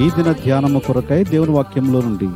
ఈ దిన ధ్యానము కొరకై దేవుని వాక్యంలో నుండి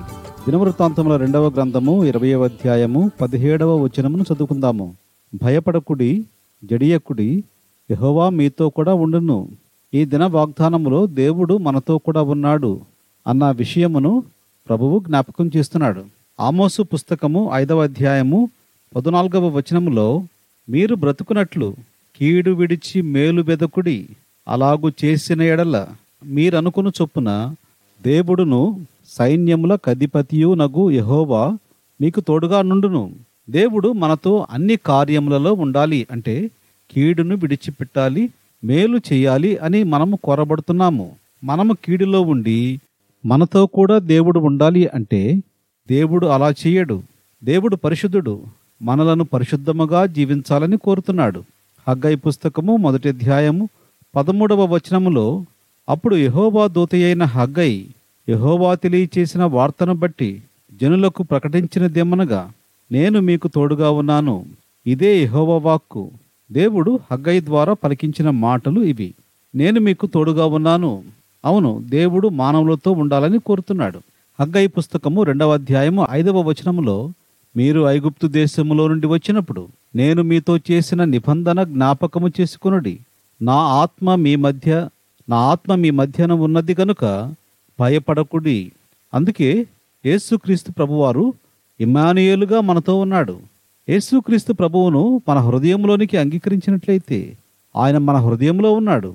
దినవృత్తాంతముల రెండవ గ్రంథము ఇరవై అధ్యాయము పదిహేడవ వచనమును చదువుకుందాము. భయపడకుడి జడియకుడి యహోవా మీతో కూడా ఉండును. ఈ దిన వాగ్దానములో దేవుడు మనతో కూడా ఉన్నాడు అన్న విషయమును ప్రభువు జ్ఞాపకం చేస్తున్నాడు. ఆమోసు పుస్తకము ఐదవ అధ్యాయము పద్నాలుగవ వచనములో మీరు బ్రతుకునట్లు కీడు విడిచి మేలు బెదకుడి అలాగు చేసిన ఎడల మీరనుకును చొప్పున దేవుడును సైన్యముల కధిపతియు నగు యహోవా మీకు తోడుగా నుండును. దేవుడు మనతో అన్ని కార్యములలో ఉండాలి అంటే కీడును విడిచిపెట్టాలి మేలు చేయాలి అని మనము కోరబడుతున్నాము. మనము కీడులో ఉండి మనతో కూడా దేవుడు ఉండాలి అంటే దేవుడు అలా చేయడు. దేవుడు పరిశుద్ధుడు మనలను పరిశుద్ధముగా జీవించాలని కోరుతున్నాడు. హగ్గై పుస్తకము మొదటి అధ్యాయము పదమూడవ వచనములో అప్పుడు యెహోవా దూతయైన హగ్గై యహోవా తెలియచేసిన వార్తను బట్టి జనులకు ప్రకటించినదేమనగా నేను మీకు తోడుగా ఉన్నాను. ఇదే యహోవా వాక్కు. దేవుడు హగ్గై ద్వారా పలికించిన మాటలు ఇవి. నేను మీకు తోడుగా ఉన్నాను. అవును దేవుడు మానవులతో ఉండాలని కోరుతున్నాడు. హగ్గై పుస్తకము రెండవ అధ్యాయము ఐదవ వచనములో మీరు ఐగుప్తు దేశములో నుండి వచ్చినప్పుడు నేను మీతో చేసిన నిబంధన జ్ఞాపకము చేసుకునుడి. నా ఆత్మ మీ మధ్య నా ఆత్మ మీ మధ్యాహ్నం ఉన్నది కనుక భయపడకుడి. అందుకే యేసుక్రీస్తు ప్రభువారు ఇమానుయేలుగా మనతో ఉన్నాడు. యేసుక్రీస్తు ప్రభువును మన హృదయంలోనికి అంగీకరించినట్లయితే ఆయన మన హృదయంలో ఉన్నాడు.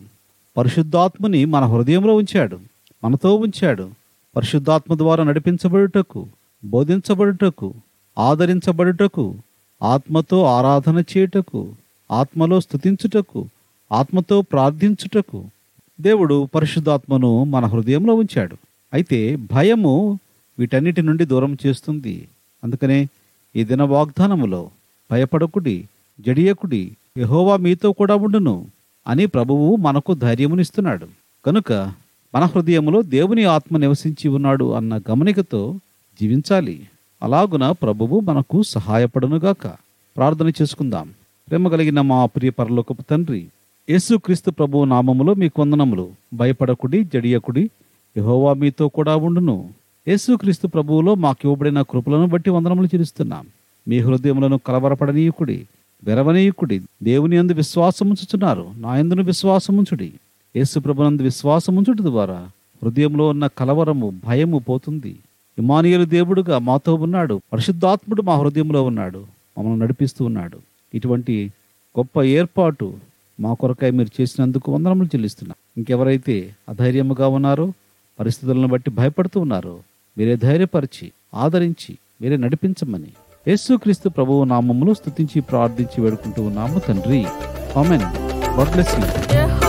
పరిశుద్ధాత్మని మన హృదయంలో ఉంచాడు. మనతో ఉంచాడు. పరిశుద్ధాత్మ ద్వారా నడిపించబడుటకు బోధించబడుటకు ఆదరించబడుటకు ఆత్మతో ఆరాధన చేయుటకు ఆత్మలో స్తుతించుటకు ఆత్మతో ప్రార్థించుటకు దేవుడు పరిశుద్ధాత్మను మన హృదయంలో ఉంచాడు. అయితే భయము వీటన్నిటి నుండి దూరం చేస్తుంది. అందుకనే ఈ దిన వాగ్దానములో భయపడకుడి జడియకుడి యహోవా మీతో కూడా ఉండును అని ప్రభువు మనకు ధైర్యమునిస్తున్నాడు. కనుక మన హృదయములో దేవుని ఆత్మ నివసించి ఉన్నాడు అన్న గమనికతో జీవించాలి. అలాగున ప్రభువు మనకు సహాయపడునుగాక. ప్రార్థన చేసుకుందాం. ప్రేమ కలిగిన మా ప్రియ పరలోకపు తండ్రి యేసుక్రీస్తు ప్రభువు నామములో మీ కొందనములు భయపడకుడి జడియకుడి యహోవా మీతో కూడా ఉండును. యేసుక్రీస్తు ప్రభువులో మాకు ఇవ్వబడిన కృపలను బట్టి వందనములు చిరుస్తున్నాం మీ హృదయములను కలవరపడనీయకుడి వెరవనీయకుడి దేవుని అందు విశ్వాసముంచుచున్నారు. నా ఎందును విశ్వాసముంచుడి. యేసు ప్రభునందు విశ్వాసముంచుట ద్వారా హృదయంలో ఉన్న కలవరము భయము పోతుంది. ఇమానియలు దేవుడుగా మాతో ఉన్నాడు. పరిశుద్ధాత్ముడు మా హృదయంలో ఉన్నాడు. మమ్మల్ని నడిపిస్తూ ఉన్నాడు. ఇటువంటి గొప్ప ఏర్పాటు మా కొరకై మీరు చేసినందుకు వందనములు చెల్లిస్తున్నాం. ఇంకెవరైతే అధైర్యముగా ఉన్నారో పరిస్థితులను బట్టి భయపడుతూ ఉన్నారో మీరే ధైర్యపరిచి ఆదరించి మీరే నడిపించమని యేసుక్రీస్తు ప్రభువు నామములు స్థుతించి ప్రార్థించి వేడుకుంటూ ఉన్నాము తండ్రి. ఆమెన్. God bless you